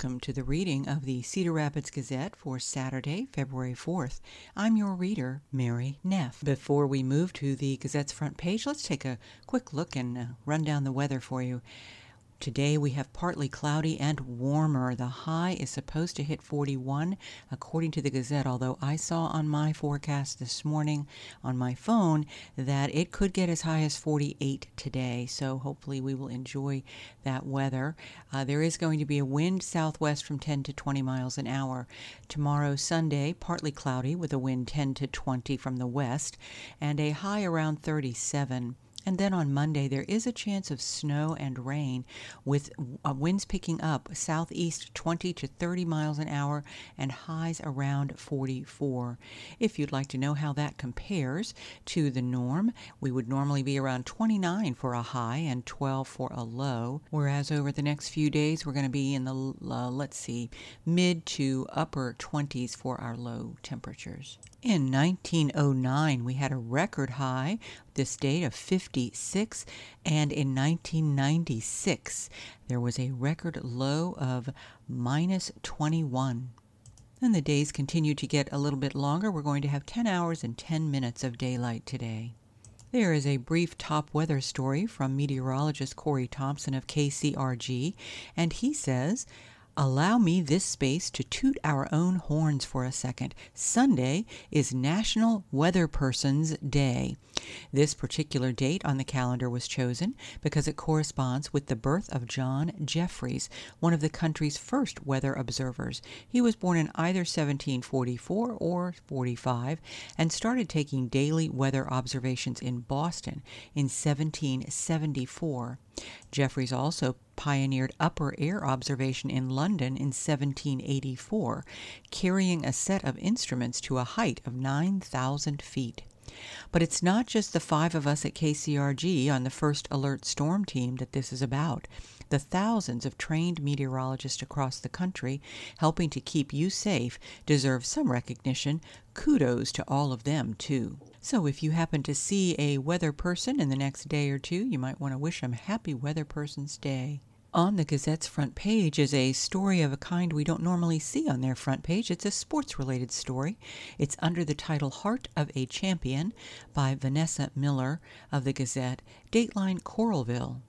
Welcome to the reading of the Cedar Rapids Gazette for Saturday, February 4th. I'm your reader, Mary Neff. Before we move to the Gazette's front page, let's take a quick look and uh, run down the weather for you. Today we have partly cloudy and warmer. The high is supposed to hit 41 according to the Gazette, although I saw on my forecast this morning on my phone that it could get as high as 48 today. So hopefully we will enjoy that weather. Uh, there is going to be a wind southwest from 10 to 20 miles an hour. Tomorrow, Sunday, partly cloudy with a wind 10 to 20 from the west and a high around 37. And then on Monday, there is a chance of snow and rain with uh, winds picking up southeast 20 to 30 miles an hour and highs around 44. If you'd like to know how that compares to the norm, we would normally be around 29 for a high and 12 for a low, whereas over the next few days, we're going to be in the, uh, let's see, mid to upper 20s for our low temperatures. In 1909, we had a record high, this date of 56, and in 1996, there was a record low of minus 21. And the days continue to get a little bit longer. We're going to have 10 hours and 10 minutes of daylight today. There is a brief top weather story from meteorologist Corey Thompson of KCRG, and he says Allow me this space to toot our own horns for a second. Sunday is National Weather Person's Day. This particular date on the calendar was chosen because it corresponds with the birth of John Jeffries, one of the country's first weather observers. He was born in either 1744 or 45 and started taking daily weather observations in Boston in 1774. Jeffries also pioneered upper air observation in London in 1784, carrying a set of instruments to a height of 9,000 feet. But it's not just the five of us at KCRG on the first alert storm team that this is about. The thousands of trained meteorologists across the country helping to keep you safe deserve some recognition. Kudos to all of them, too. So, if you happen to see a weather person in the next day or two, you might want to wish them Happy Weather Person's Day. On the Gazette's front page is a story of a kind we don't normally see on their front page. It's a sports related story. It's under the title Heart of a Champion by Vanessa Miller of the Gazette, Dateline Coralville.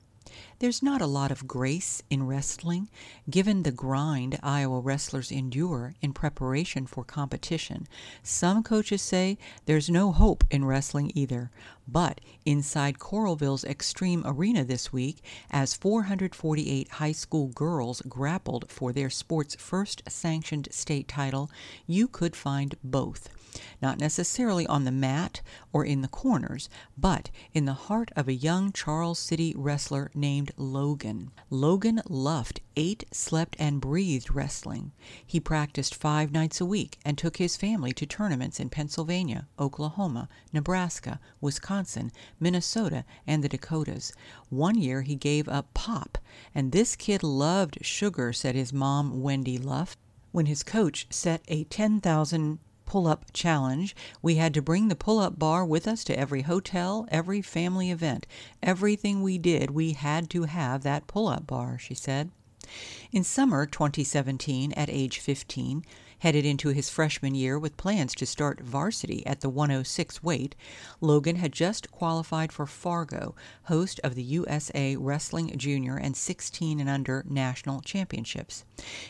There's not a lot of grace in wrestling, given the grind Iowa wrestlers endure in preparation for competition. Some coaches say there's no hope in wrestling either. But inside Coralville's Xtream Arena this week, as 448 high school girls grappled for their sport's first sanctioned state title, you could find both not necessarily on the mat or in the corners, but in the heart of a young Charles City wrestler named Logan. Logan Luft ate, slept, and breathed wrestling. He practiced five nights a week and took his family to tournaments in Pennsylvania, Oklahoma, Nebraska, Wisconsin, Minnesota, and the Dakotas. One year he gave up pop, and this kid loved sugar, said his mom, Wendy Luft. When his coach set a 10,000 pull up challenge. We had to bring the pull up bar with us to every hotel, every family event. Everything we did, we had to have that pull up bar, she said. In summer 2017, at age 15, headed into his freshman year with plans to start varsity at the 106 weight, Logan had just qualified for Fargo, host of the USA Wrestling Junior and 16 and under national championships.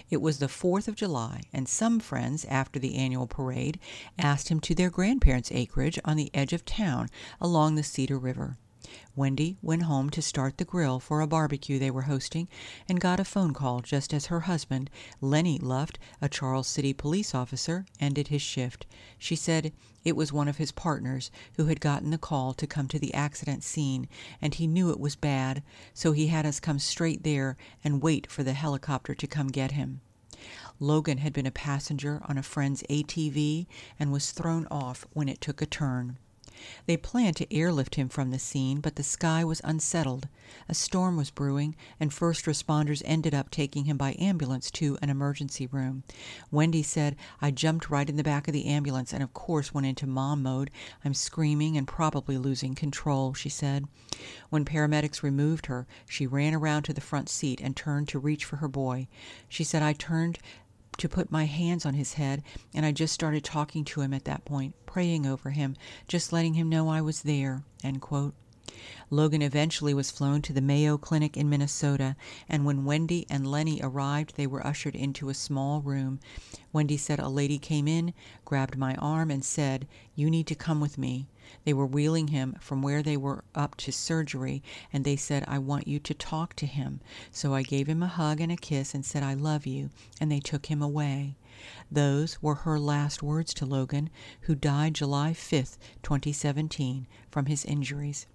It was the 4th of July, and some friends, after the annual parade, asked him to their grandparents' acreage on the edge of town along the Cedar River. Wendy went home to start the grill for a barbecue they were hosting and got a phone call just as her husband, Lenny Luft, a Charles City police officer, ended his shift. She said it was one of his partners who had gotten the call to come to the accident scene, and he knew it was bad, so he had us come straight there and wait for the helicopter to come get him. Logan had been a passenger on a friend's ATV and was thrown off when it took a turn. They planned to airlift him from the scene, but the sky was unsettled. A storm was brewing, and first responders ended up taking him by ambulance to an emergency room. Wendy said, I jumped right in the back of the ambulance and, of course, went into mom mode. I'm screaming and probably losing control, she said. When paramedics removed her, she ran around to the front seat and turned to reach for her boy. She said, I turned to put my hands on his head, and I just started talking to him at that point, praying over him, just letting him know I was there. Logan eventually was flown to the Mayo Clinic in Minnesota, and when Wendy and Lenny arrived, they were ushered into a small room. Wendy said a lady came in, grabbed my arm, and said, You need to come with me. They were wheeling him from where they were up to surgery, and they said, I want you to talk to him. So I gave him a hug and a kiss and said, I love you, and they took him away. Those were her last words to Logan, who died July 5, 2017, from his injuries.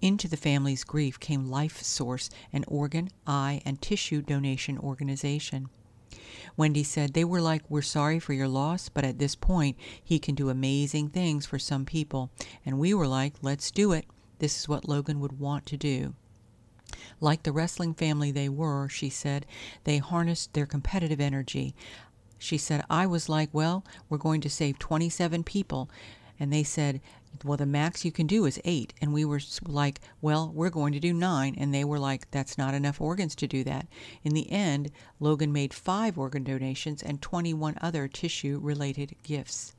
Into the family's grief came Life Source, an organ, eye, and tissue donation organization. Wendy said, They were like, We're sorry for your loss, but at this point, he can do amazing things for some people. And we were like, Let's do it. This is what Logan would want to do. Like the wrestling family they were, she said, they harnessed their competitive energy. She said, I was like, Well, we're going to save 27 people. And they said, well, the max you can do is eight. And we were like, well, we're going to do nine. And they were like, that's not enough organs to do that. In the end, Logan made five organ donations and 21 other tissue related gifts.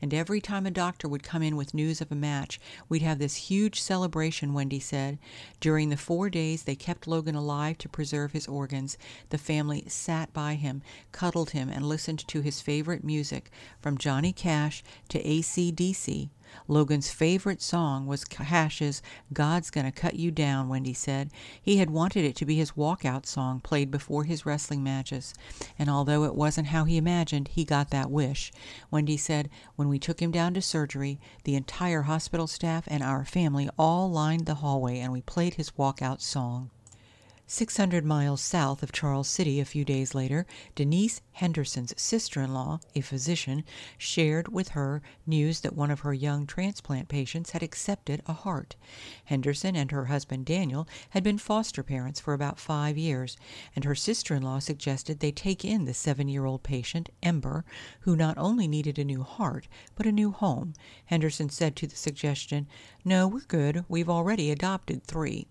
And every time a doctor would come in with news of a match, we'd have this huge celebration, Wendy said. During the four days they kept Logan alive to preserve his organs, the family sat by him, cuddled him, and listened to his favorite music, from Johnny Cash to AC/DC. Logan's favorite song was Cash's God's Gonna Cut You Down, Wendy said. He had wanted it to be his walkout song played before his wrestling matches, and although it wasn't how he imagined, he got that wish. Wendy said, When we took him down to surgery, the entire hospital staff and our family all lined the hallway and we played his walkout song. 600 miles south of Charles City a few days later, Denise Henderson's sister in law, a physician, shared with her news that one of her young transplant patients had accepted a heart. Henderson and her husband Daniel had been foster parents for about five years, and her sister in law suggested they take in the seven year old patient, Ember, who not only needed a new heart, but a new home. Henderson said to the suggestion, No, we're good. We've already adopted three.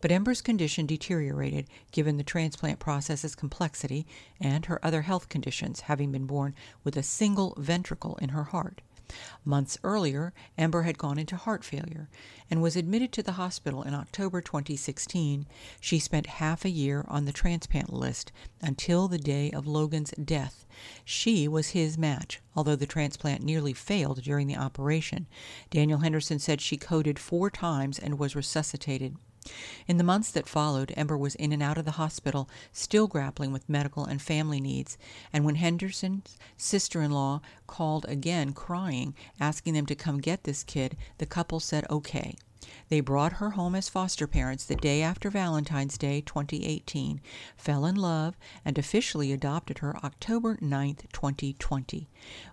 But Ember's condition deteriorated, given the transplant process's complexity and her other health conditions, having been born with a single ventricle in her heart. Months earlier, Ember had gone into heart failure and was admitted to the hospital in October 2016. She spent half a year on the transplant list until the day of Logan's death. She was his match, although the transplant nearly failed during the operation. Daniel Henderson said she coded four times and was resuscitated. In the months that followed, Ember was in and out of the hospital, still grappling with medical and family needs, and when Henderson's sister in law called again, crying, asking them to come get this kid, the couple said okay. They brought her home as foster parents the day after Valentine's Day 2018, fell in love, and officially adopted her October 9, 2020.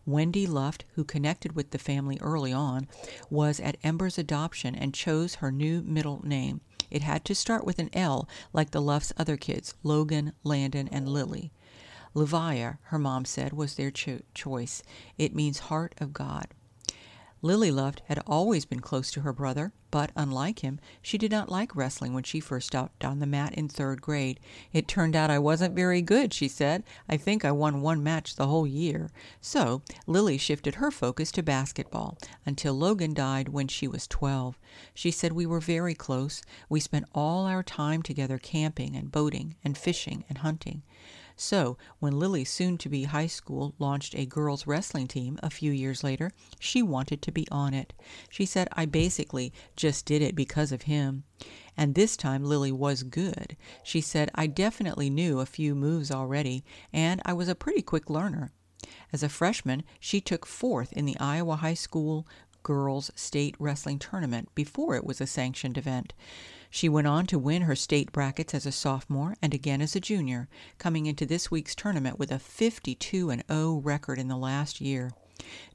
Wendy Luft, who connected with the family early on, was at Ember's adoption and chose her new middle name. It had to start with an L, like the Lufts' other kids, Logan, Landon, and Lily. Levia, her mom said, was their cho- choice. It means heart of God. Lily Luft had always been close to her brother, but, unlike him, she did not like wrestling when she first stepped on the mat in third grade. It turned out I wasn't very good, she said. I think I won one match the whole year. So, Lily shifted her focus to basketball until Logan died when she was 12. She said we were very close. We spent all our time together camping and boating and fishing and hunting. So, when Lily, soon to be high school, launched a girls' wrestling team a few years later, she wanted to be on it. She said, I basically just did it because of him. And this time Lily was good. She said, I definitely knew a few moves already, and I was a pretty quick learner. As a freshman, she took fourth in the Iowa High School Girls State Wrestling Tournament before it was a sanctioned event. She went on to win her state brackets as a sophomore and again as a junior, coming into this week's tournament with a 52 0 record in the last year.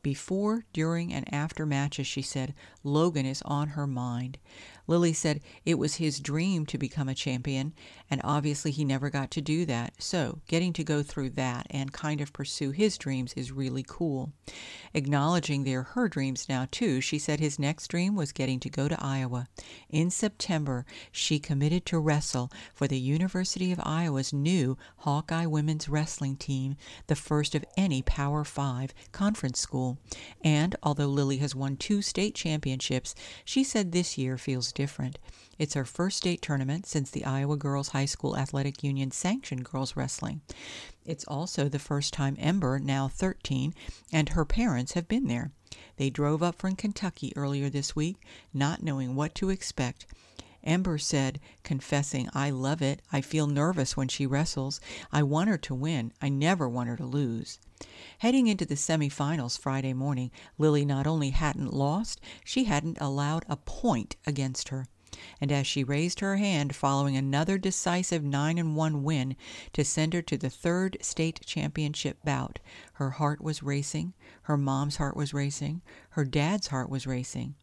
Before, during, and after matches, she said, Logan is on her mind. Lily said it was his dream to become a champion, and obviously he never got to do that. So, getting to go through that and kind of pursue his dreams is really cool. Acknowledging they're her dreams now, too, she said his next dream was getting to go to Iowa. In September, she committed to wrestle for the University of Iowa's new Hawkeye women's wrestling team, the first of any Power Five conference school. And although Lily has won two state championships, she said this year feels different. It's her first state tournament since the Iowa Girls High School Athletic Union sanctioned girls wrestling. It's also the first time Ember, now 13, and her parents have been there. They drove up from Kentucky earlier this week, not knowing what to expect. Ember said, confessing, I love it. I feel nervous when she wrestles. I want her to win. I never want her to lose. Heading into the semifinals Friday morning, Lily not only hadn't lost, she hadn't allowed a point against her and as she raised her hand following another decisive 9 and 1 win to send her to the third state championship bout, her heart was racing, her mom's heart was racing, her dad's heart was racing,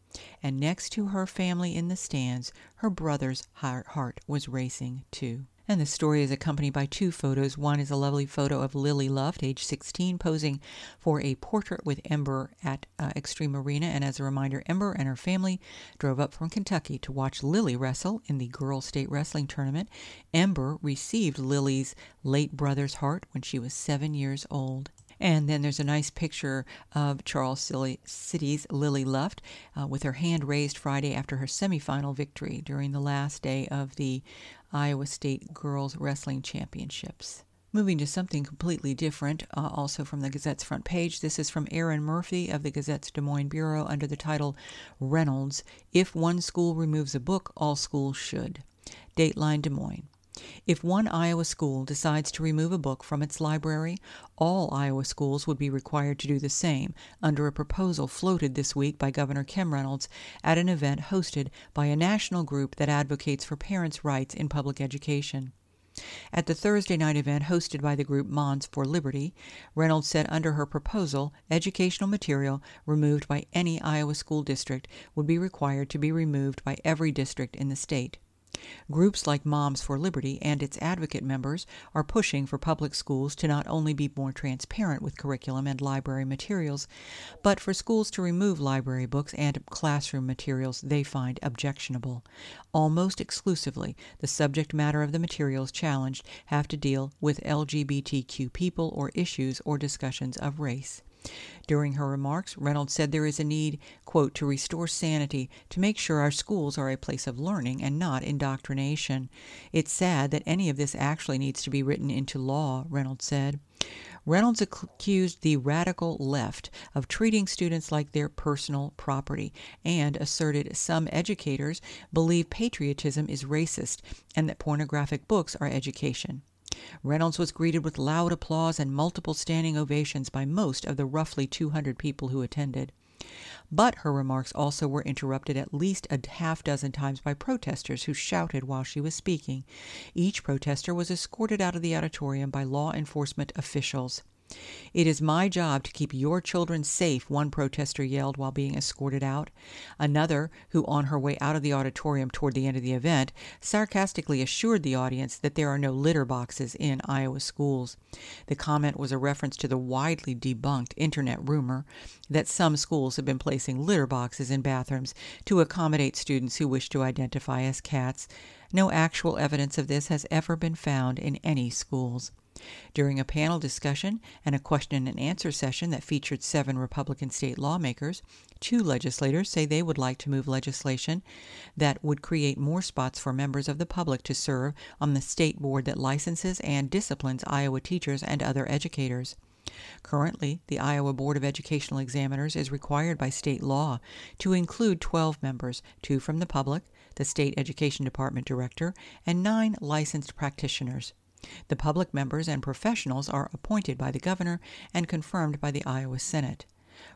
and next to her family in the stands, her brother's heart was racing too. And the story is accompanied by two photos. One is a lovely photo of Lily Luft, age 16, posing for a portrait with Ember at uh, Xtream Arena. And as a reminder, Ember and her family drove up from Kentucky to watch Lily wrestle in the Girls State Wrestling Tournament. Ember received Lily's late brother's heart when she was seven years old. And then there's a nice picture of Charles City's Lily Luft uh, with her hand raised Friday after her semifinal victory during the last day of the Iowa State Girls Wrestling Championships. Moving to something completely different, uh, also from the Gazette's front page. This is from Erin Murphy of the Gazette's Des Moines Bureau under the title Reynolds If One School Removes a Book, All Schools Should. Dateline Des Moines. If one Iowa school decides to remove a book from its library, all Iowa schools would be required to do the same, under a proposal floated this week by Governor Kim Reynolds at an event hosted by a national group that advocates for parents' rights in public education. At the Thursday night event hosted by the group Moms for Liberty, Reynolds said under her proposal, educational material removed by any Iowa school district would be required to be removed by every district in the state. Groups like Moms for Liberty and its advocate members are pushing for public schools to not only be more transparent with curriculum and library materials, but for schools to remove library books and classroom materials they find objectionable. Almost exclusively, the subject matter of the materials challenged have to deal with LGBTQ people or issues or discussions of race. During her remarks, Reynolds said there is a need, quote, to restore sanity, to make sure our schools are a place of learning and not indoctrination. It's sad that any of this actually needs to be written into law, Reynolds said. Reynolds accused the radical left of treating students like their personal property and asserted some educators believe patriotism is racist and that pornographic books are education. Reynolds was greeted with loud applause and multiple standing ovations by most of the roughly 200 people who attended. But her remarks also were interrupted at least a half dozen times by protesters who shouted while she was speaking. Each protester was escorted out of the auditorium by law enforcement officials. It is my job to keep your children safe, one protester yelled while being escorted out. Another, who on her way out of the auditorium toward the end of the event, sarcastically assured the audience that there are no litter boxes in Iowa schools. The comment was a reference to the widely debunked internet rumor that some schools have been placing litter boxes in bathrooms to accommodate students who wish to identify as cats. No actual evidence of this has ever been found in any schools. During a panel discussion and a question and answer session that featured seven Republican state lawmakers, two legislators say they would like to move legislation that would create more spots for members of the public to serve on the state board that licenses and disciplines Iowa teachers and other educators. Currently, the Iowa Board of Educational Examiners is required by state law to include 12 members, two from the public, the state education department director, and nine licensed practitioners. The public members and professionals are appointed by the governor and confirmed by the Iowa Senate.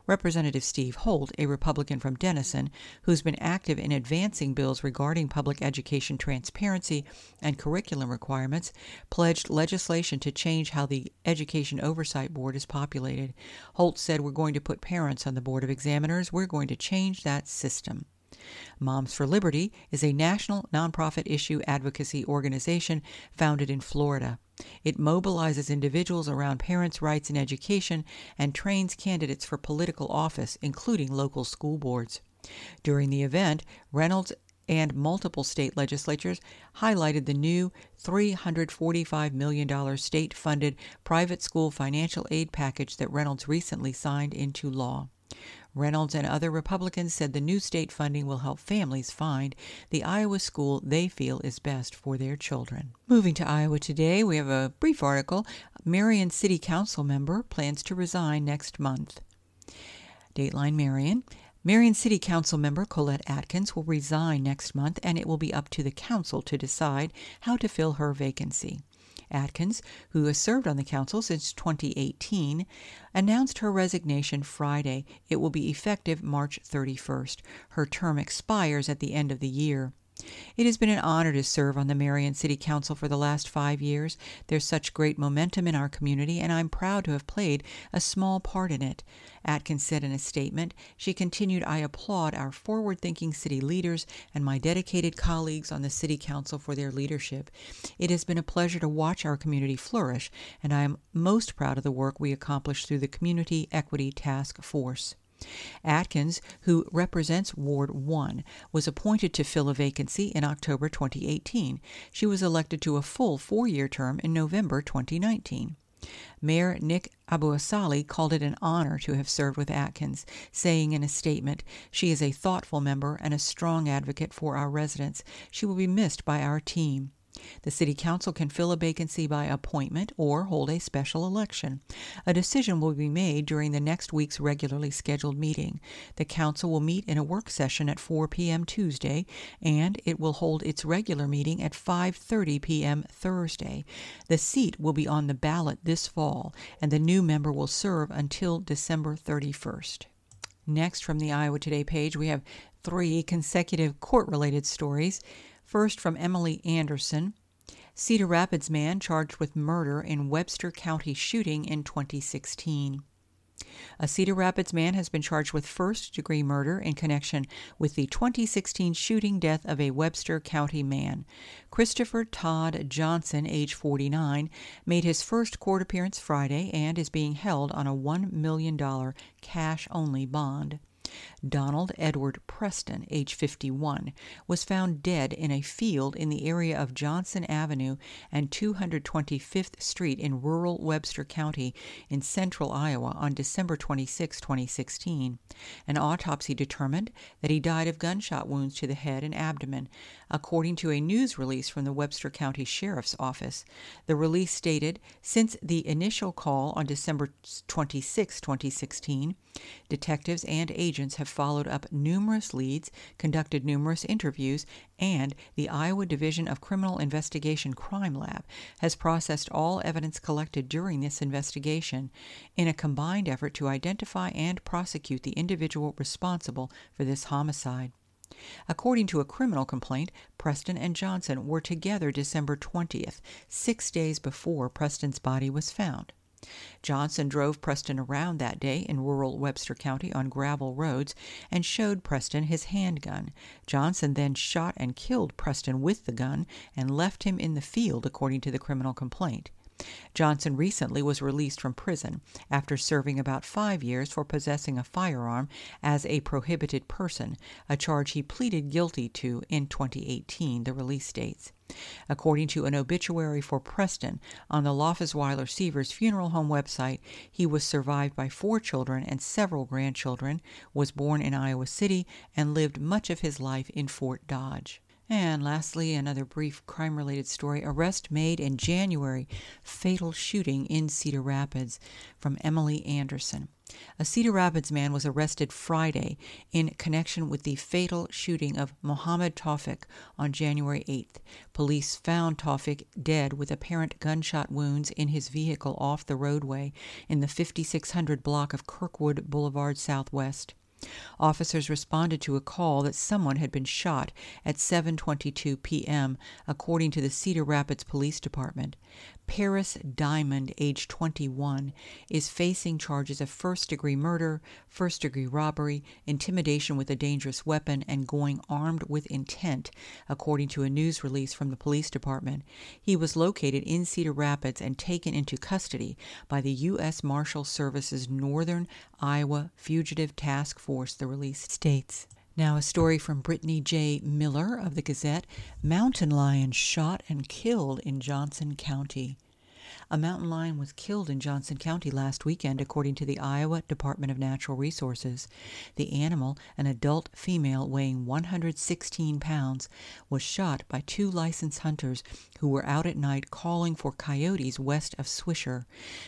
Representative Steve Holt, a Republican from Denison, who's been active in advancing bills regarding public education transparency and curriculum requirements, pledged legislation to change how the Education Oversight Board is populated. Holt said, We're going to put parents on the Board of Examiners. We're going to change that system. Moms for Liberty is a national nonprofit issue advocacy organization founded in Florida. It mobilizes individuals around parents' rights in education and trains candidates for political office, including local school boards. During the event, Reynolds and multiple state legislatures highlighted the new $345 million state funded private school financial aid package that Reynolds recently signed into law. Reynolds and other Republicans said the new state funding will help families find the Iowa school they feel is best for their children. Moving to Iowa today, we have a brief article. Marion City Council member plans to resign next month. Dateline Marion. Marion City Council member Colette Atkins will resign next month, and it will be up to the council to decide how to fill her vacancy. Atkins, who has served on the council since 2018, announced her resignation Friday. It will be effective March 31st. Her term expires at the end of the year. It has been an honor to serve on the Marion City Council for the last five years. There's such great momentum in our community, and I'm proud to have played a small part in it. Atkins said in a statement. She continued, I applaud our forward thinking city leaders and my dedicated colleagues on the City Council for their leadership. It has been a pleasure to watch our community flourish, and I am most proud of the work we accomplished through the Community Equity Task Force. Atkins, who represents Ward 1, was appointed to fill a vacancy in October 2018. She was elected to a full four year term in November 2019. Mayor Nick AbouAssaly called it an honor to have served with Atkins, saying in a statement, She is a thoughtful member and a strong advocate for our residents. She will be missed by our team. The City Council can fill a vacancy by appointment or hold a special election. A decision will be made during the next week's regularly scheduled meeting. The Council will meet in a work session at 4 p.m. Tuesday, and it will hold its regular meeting at 5:30 p.m. Thursday. The seat will be on the ballot this fall, and the new member will serve until December 31st. Next, from the Iowa Today page, we have three consecutive court related stories. First, from Emily Anderson, Cedar Rapids man charged with murder in Webster County shooting in 2016. A Cedar Rapids man has been charged with first degree murder in connection with the 2016 shooting death of a Webster County man. Christopher Todd Johnson, age 49, made his first court appearance Friday and is being held on a $1 million cash only bond. Donald Edward Preston, age 51, was found dead in a field in the area of Johnson Avenue and 225th Street in rural Webster County in central Iowa on December 26, 2016. An autopsy determined that he died of gunshot wounds to the head and abdomen, according to a news release from the Webster County Sheriff's Office. The release stated Since the initial call on December 26, 2016, detectives and agents have followed up numerous leads, conducted numerous interviews, and the Iowa Division of Criminal Investigation Crime Lab has processed all evidence collected during this investigation in a combined effort to identify and prosecute the individual responsible for this homicide. According to a criminal complaint, Preston and Johnson were together December 20th, six days before Preston's body was found. Johnson drove Preston around that day in rural Webster County on gravel roads and showed Preston his handgun. Johnson then shot and killed Preston with the gun and left him in the field, according to the criminal complaint. Johnson recently was released from prison after serving about five years for possessing a firearm as a prohibited person, a charge he pleaded guilty to in 2018, the release states. According to an obituary for Preston on the Laufersweiler Sievers Funeral Home website, he was survived by four children and several grandchildren, was born in Iowa City, and lived much of his life in Fort Dodge. And lastly, another brief crime related story arrest made in January, fatal shooting in Cedar Rapids from Emily Anderson. A Cedar Rapids man was arrested Friday in connection with the fatal shooting of Mohammed Tawfik on January 8th. Police found Tawfik dead with apparent gunshot wounds in his vehicle off the roadway in the 5600 block of Kirkwood Boulevard Southwest. Officers responded to a call that someone had been shot at 7:22 p.m., according to the Cedar Rapids Police Department. Paris Diamond, age 21, is facing charges of first degree murder, first degree robbery, intimidation with a dangerous weapon, and going armed with intent, according to a news release from the police department. He was located in Cedar Rapids and taken into custody by the U.S. Marshal Service's Northern Iowa Fugitive Task Force, the release states. Now, a story from Brittany J. Miller of the Gazette Mountain lion shot and killed in Johnson County. A mountain lion was killed in Johnson County last weekend, according to the Iowa Department of Natural Resources. The animal, an adult female weighing 116 pounds, was shot by two licensed hunters who were out at night calling for coyotes west of Swisher.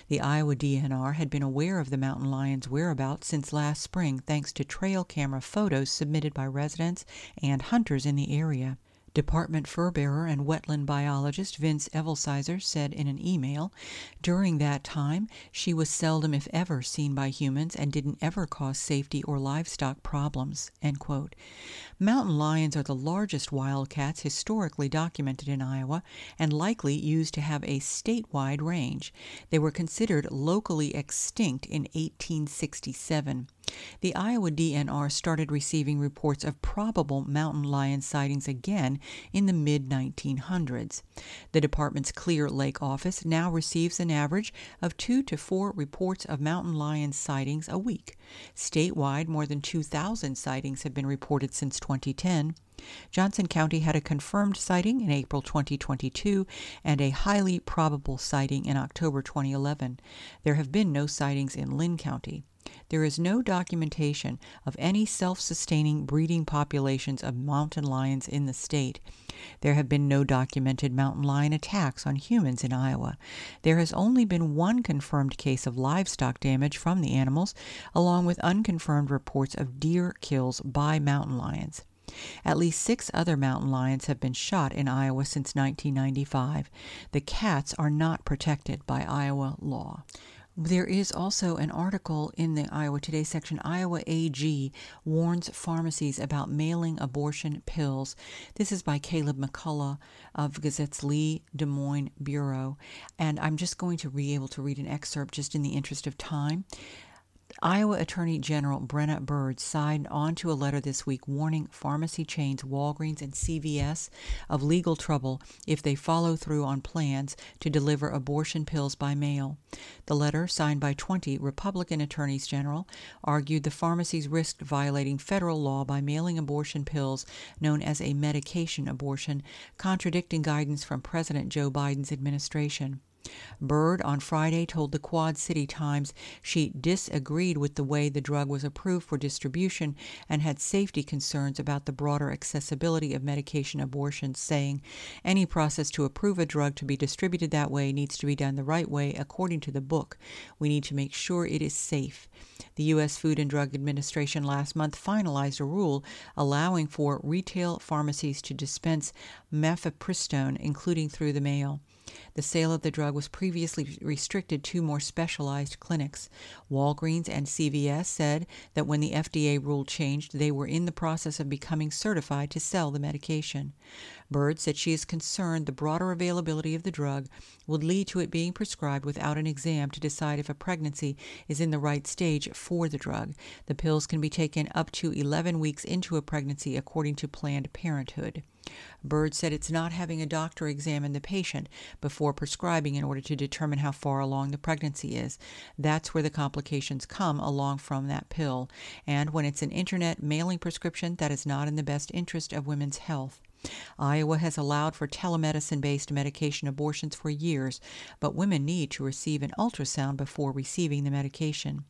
The Iowa DNR had been aware of the mountain lion's whereabouts since last spring, thanks to trail camera photos submitted by residents and hunters in the area. Department fur bearer and wetland biologist Vince Evelsizer said in an email, during that time she was seldom if ever seen by humans and didn't ever cause safety or livestock problems. Mountain lions are the largest wildcats historically documented in Iowa and likely used to have a statewide range. They were considered locally extinct in 1867. The Iowa DNR started receiving reports of probable mountain lion sightings again in the mid 1900s. The department's Clear Lake office now receives an average of two to four reports of mountain lion sightings a week. Statewide, more than 2,000 sightings have been reported since 2010. Johnson County had a confirmed sighting in April 2022 and a highly probable sighting in October 2011. There have been no sightings in Linn County. There is no documentation of any self sustaining breeding populations of mountain lions in the state. There have been no documented mountain lion attacks on humans in Iowa. There has only been one confirmed case of livestock damage from the animals, along with unconfirmed reports of deer kills by mountain lions. At least six other mountain lions have been shot in Iowa since 1995. The cats are not protected by Iowa law. There is also an article in the Iowa Today section Iowa AG warns pharmacies about mailing abortion pills. This is by Caleb McCullough of Gazette's Lee Des Moines Bureau. And I'm just going to be able to read an excerpt just in the interest of time. Iowa Attorney General Brenna Bird signed onto a letter this week warning pharmacy chains Walgreens and CVS of legal trouble if they follow through on plans to deliver abortion pills by mail. The letter, signed by 20 Republican attorneys general, argued the pharmacies risked violating federal law by mailing abortion pills known as a medication abortion, contradicting guidance from President Joe Biden's administration. Bird on Friday told the Quad City Times she disagreed with the way the drug was approved for distribution and had safety concerns about the broader accessibility of medication abortions, saying, Any process to approve a drug to be distributed that way needs to be done the right way according to the book. We need to make sure it is safe. The U.S. Food and Drug Administration last month finalized a rule allowing for retail pharmacies to dispense mifepristone, including through the mail. The sale of the drug was previously restricted to more specialized clinics. Walgreens and CVS said that when the FDA rule changed, they were in the process of becoming certified to sell the medication. Bird said she is concerned the broader availability of the drug would lead to it being prescribed without an exam to decide if a pregnancy is in the right stage for the drug. The pills can be taken up to 11 weeks into a pregnancy, according to Planned Parenthood. Bird said it's not having a doctor examine the patient before prescribing in order to determine how far along the pregnancy is. That's where the complications come along from that pill. And when it's an internet mailing prescription, that is not in the best interest of women's health. Iowa has allowed for telemedicine based medication abortions for years, but women need to receive an ultrasound before receiving the medication.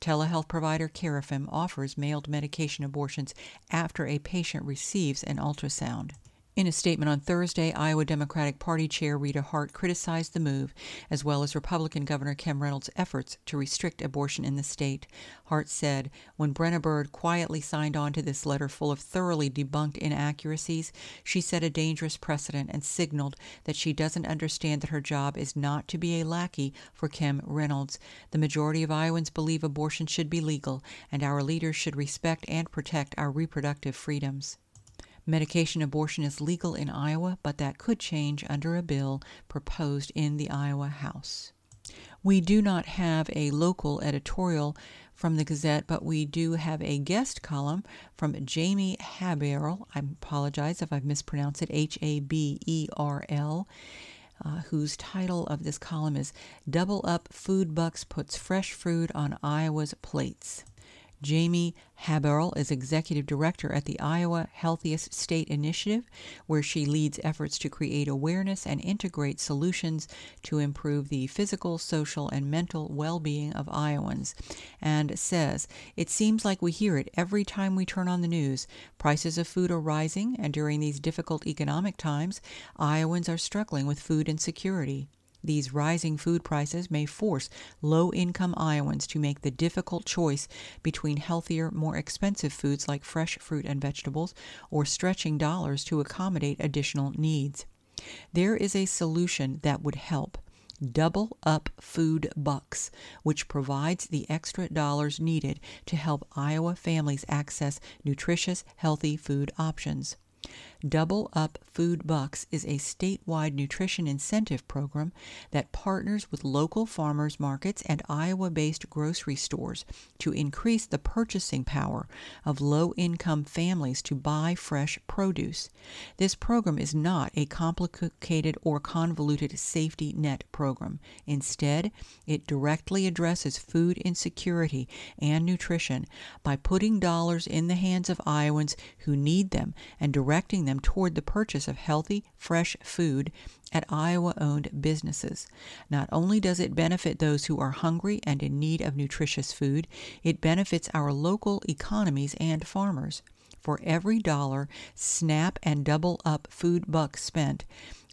Telehealth provider Carafem offers mailed medication abortions after a patient receives an ultrasound. In a statement on Thursday, Iowa Democratic Party Chair Rita Hart criticized the move, as well as Republican Governor Kim Reynolds' efforts to restrict abortion in the state. Hart said, When Brenna Bird quietly signed on to this letter full of thoroughly debunked inaccuracies, she set a dangerous precedent and signaled that she doesn't understand that her job is not to be a lackey for Kim Reynolds. The majority of Iowans believe abortion should be legal, and our leaders should respect and protect our reproductive freedoms. Medication abortion is legal in Iowa, but that could change under a bill proposed in the Iowa House. We do not have a local editorial from the Gazette, but we do have a guest column from Jamie Haberl. I apologize if I've mispronounced it, H A B E R L. Uh, whose title of this column is Double Up Food Bucks Puts Fresh Food on Iowa's Plates. Jamie Haberl is executive director at the Iowa Healthiest State Initiative, where she leads efforts to create awareness and integrate solutions to improve the physical, social, and mental well being of Iowans, and says, It seems like we hear it every time we turn on the news. Prices of food are rising, and during these difficult economic times, Iowans are struggling with food insecurity. These rising food prices may force low income Iowans to make the difficult choice between healthier, more expensive foods like fresh fruit and vegetables or stretching dollars to accommodate additional needs. There is a solution that would help. Double Up Food Bucks, which provides the extra dollars needed to help Iowa families access nutritious, healthy food options. Double Up Food Bucks is a statewide nutrition incentive program that partners with local farmers markets and Iowa based grocery stores to increase the purchasing power of low income families to buy fresh produce. This program is not a complicated or convoluted safety net program. Instead, it directly addresses food insecurity and nutrition by putting dollars in the hands of Iowans who need them and directing them toward the purchase of healthy, fresh food at Iowa owned businesses. Not only does it benefit those who are hungry and in need of nutritious food, it benefits our local economies and farmers. For every dollar SNAP and Double Up Food Bucks spent,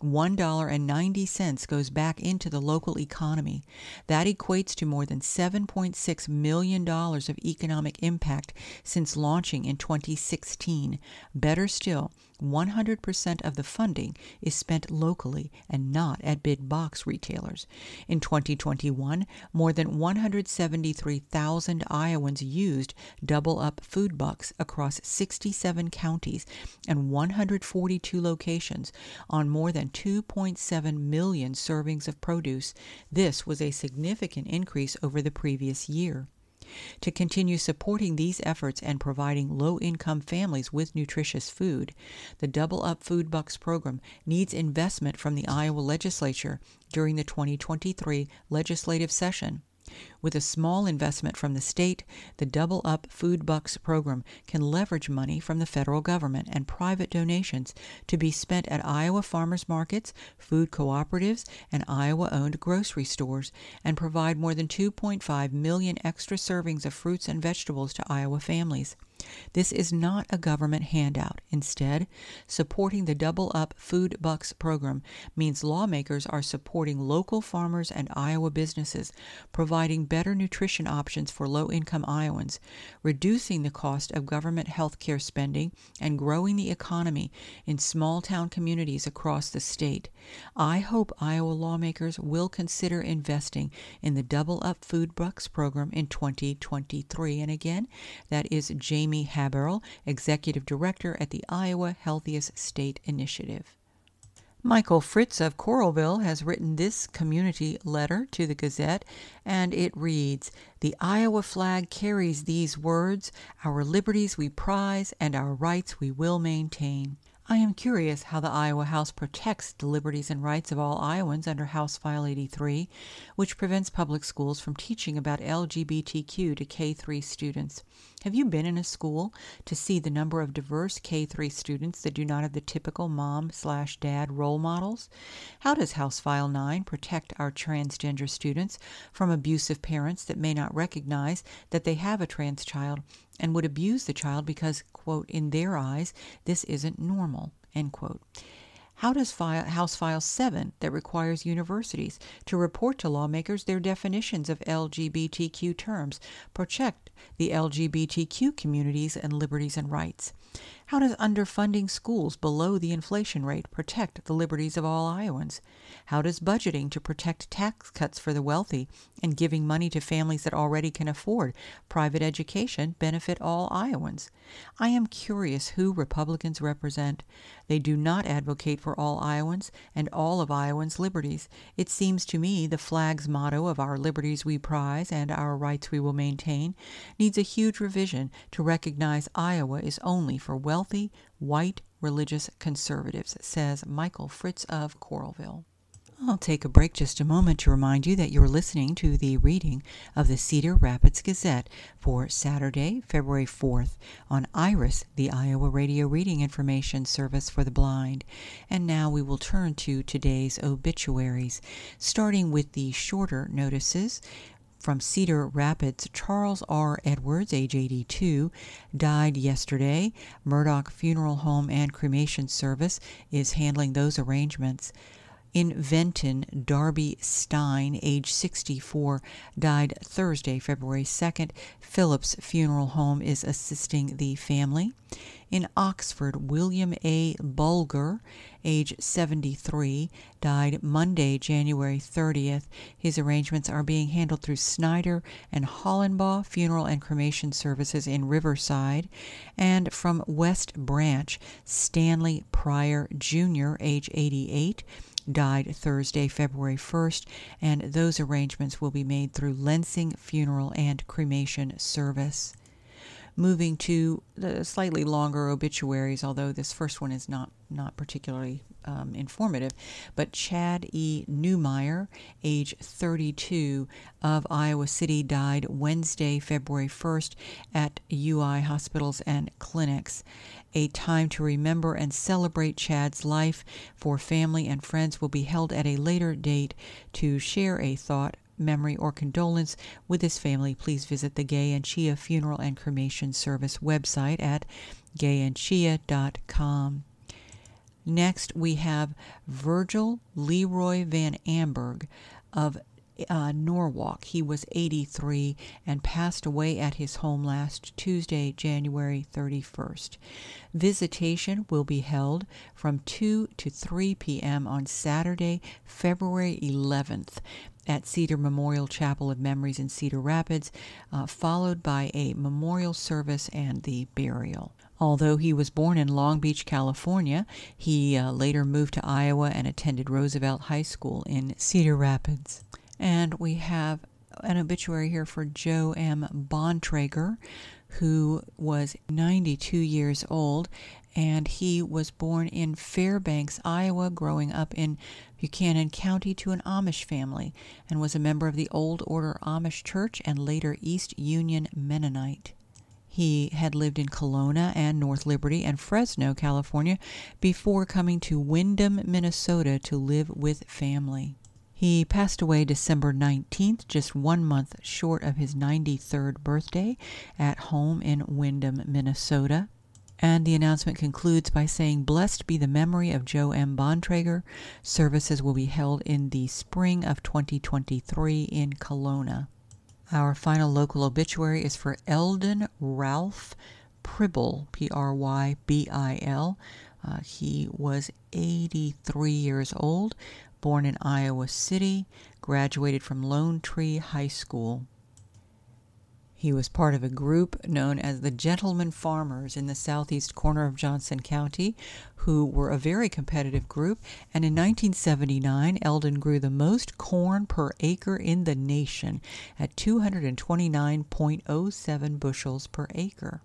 $1.90 goes back into the local economy. That equates to more than $7.6 million of economic impact since launching in 2016. Better still, 100% of the funding is spent locally and not at big box retailers. In 2021, more than 173,000 Iowans used Double Up Food Bucks across 67 counties and 142 locations on more than 2.7 million servings of produce. This was a significant increase over the previous year. To continue supporting these efforts and providing low income families with nutritious food, the Double Up Food Bucks program needs investment from the Iowa legislature during the 2023 legislative session. With a small investment from the state, the Double Up Food Bucks program can leverage money from the federal government and private donations to be spent at Iowa farmers markets, food cooperatives, and Iowa owned grocery stores and provide more than 2.5 million extra servings of fruits and vegetables to Iowa families. This is not a government handout. Instead, supporting the Double Up Food Bucks program means lawmakers are supporting local farmers and Iowa businesses, providing better nutrition options for low income Iowans, reducing the cost of government health care spending, and growing the economy in small town communities across the state. I hope Iowa lawmakers will consider investing in the Double Up Food Bucks program in 2023. And again, that is Jamie Haberl, Executive Director at the Iowa Healthiest State Initiative. Michael Fritz of Coralville has written this community letter to the Gazette, and it reads The Iowa flag carries these words Our liberties we prize, and our rights we will maintain. I am curious how the Iowa House protects the liberties and rights of all Iowans under House File 83, which prevents public schools from teaching about LGBTQ to K 3 students. Have you been in a school to see the number of diverse K 3 students that do not have the typical mom slash dad role models? How does House File 9 protect our transgender students from abusive parents that may not recognize that they have a trans child and would abuse the child because, quote, in their eyes, this isn't normal? End quote. How does file, House File 7, that requires universities to report to lawmakers their definitions of LGBTQ terms, protect the LGBTQ communities and liberties and rights? How does underfunding schools below the inflation rate protect the liberties of all Iowans? How does budgeting to protect tax cuts for the wealthy and giving money to families that already can afford private education benefit all Iowans? I am curious who Republicans represent. They do not advocate for all Iowans and all of Iowans' liberties. It seems to me the flag's motto of our liberties we prize and our rights we will maintain needs a huge revision to recognize Iowa is only for wealthy, white, religious conservatives, says Michael Fritz of Coralville. I'll take a break just a moment to remind you that you're listening to the reading of the Cedar Rapids Gazette for Saturday, February 4th on IRIS, the Iowa Radio Reading Information Service for the Blind. And now we will turn to today's obituaries, starting with the shorter notices. From Cedar Rapids, Charles R. Edwards, age 82, died yesterday. Murdoch Funeral Home and Cremation Service is handling those arrangements. In Vinton, Darby Stein, age 64, died Thursday, February 2nd. Phillips Funeral Home is assisting the family. In Oxford, William A. Bulger, age 73, died Monday, January 30th. His arrangements are being handled through Snyder and Hollenbaugh Funeral and Cremation Services in Riverside. And from West Branch, Stanley Pryor Jr., age 88, died Thursday, February 1st, and those arrangements will be made through Lensing Funeral and Cremation Service. Moving to the slightly longer obituaries, although this first one is not, not particularly um, informative, but Chad E. Newmeyer, age 32, of Iowa City, died Wednesday, February 1st at UI hospitals and clinics. A time to remember and celebrate Chad's life for family and friends will be held at a later date to share a thought memory, or condolence with his family, please visit the Gay and Ciha Funeral and Cremation Service website at gayandciha.com. Next, we have Virgil Leroy Van Amberg of uh, Norwalk. He was 83 and passed away at his home last Tuesday, January 31st. Visitation will be held from 2 to 3 p.m. on Saturday, February 11th at Cedar Memorial Chapel of Memories in Cedar Rapids, uh, followed by a memorial service and the burial. Although he was born in Long Beach, California, he uh, later moved to Iowa and attended Roosevelt High School in Cedar Rapids. And we have an obituary here for Joe M. Bontrager, who was 92 years old, and he was born in Fairbanks, Iowa, growing up in Buchanan County to an Amish family, and was a member of the Old Order Amish Church and later East Union Mennonite. He had lived in Kalona and North Liberty and Fresno, California, before coming to Windom, Minnesota to live with family. He passed away December 19th, just one month short of his 93rd birthday, at home in Windom, Minnesota. And the announcement concludes by saying, Blessed be the memory of Joe M. Bontrager. Services will be held in the spring of 2023 in Kalona. Our final local obituary is for Eldon Ralph Prybil, P R Y B I L. Uh, he was 83 years old born in Iowa City, graduated from Lone Tree High School. He was part of a group known as the Gentlemen Farmers in the southeast corner of Johnson County, who were a very competitive group. And in 1979, Eldon grew the most corn per acre in the nation at 229.07 bushels per acre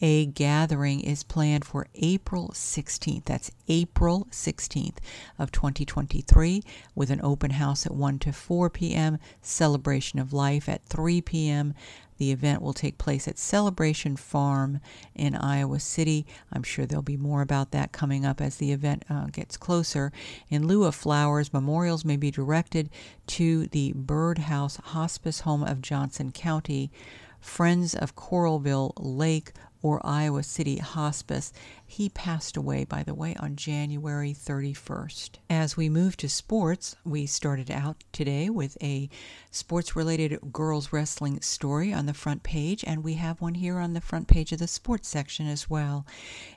a gathering is planned for April 16th. That's April 16th of 2023 with an open house at 1 to 4 p.m., celebration of life at 3 p.m. The event will take place at Celebration Farm in Iowa City. I'm sure there'll be more about that coming up as the event uh, gets closer. In lieu of flowers, memorials may be directed to the Birdhouse Hospice Home of Johnson County, Friends of Coralville Lake, or Iowa City Hospice. He passed away, by the way, on January 31st. As we move to sports, we started out today with a sports related girls wrestling story on the front page, and we have one here on the front page of the sports section as well.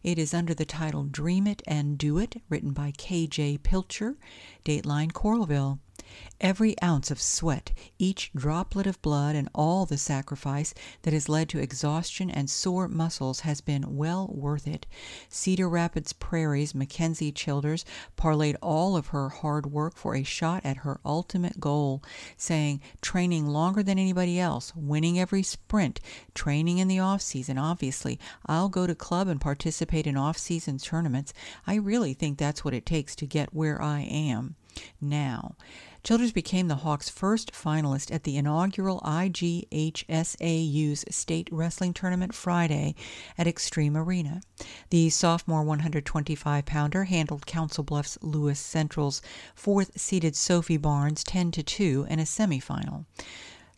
It is under the title Dream It and Do It, written by K.J. Pilcher, Dateline Coralville. Every ounce of sweat, each droplet of blood, and all the sacrifice that has led to exhaustion and sore muscles has been well worth it. Cedar Rapids Prairie's Mackenzie Childers parlayed all of her hard work for a shot at her ultimate goal, saying, training longer than anybody else, winning every sprint, training in the off season, obviously. I'll go to club and participate in off season tournaments. I really think that's what it takes to get where I am now. Childers became the Hawks' first finalist at the inaugural IGHSAU's state wrestling tournament Friday at Xtream Arena. The sophomore 125 pounder handled Council Bluffs Lewis Central's fourth seeded Sophie Barnes 10 to 2 in a semifinal.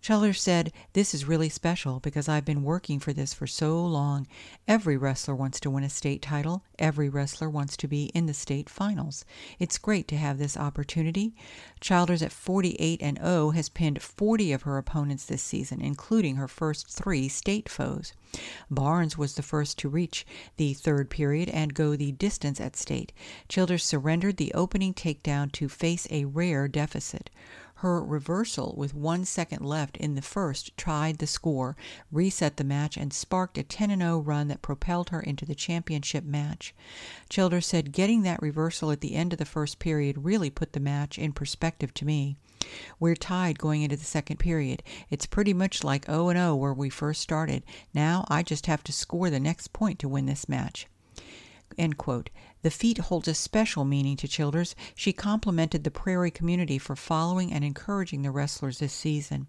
Childers said, This is really special because I've been working for this for so long. Every wrestler wants to win a state title. Every wrestler wants to be in the state finals. It's great to have this opportunity. Childers at 48 and 0 has pinned 40 of her opponents this season, including her first three state foes. Barnes was the first to reach the third period and go the distance at state. Childers surrendered the opening takedown to face a rare deficit. Her reversal with one second left in the first tied the score, reset the match, and sparked a 10 0 run that propelled her into the championship match. Childers said getting that reversal at the end of the first period really put the match in perspective to me. We're tied going into the second period. It's pretty much like 0 0 where we first started. Now I just have to score the next point to win this match. The feat holds a special meaning to Childers. She complimented the Prairie community for following and encouraging the wrestlers this season.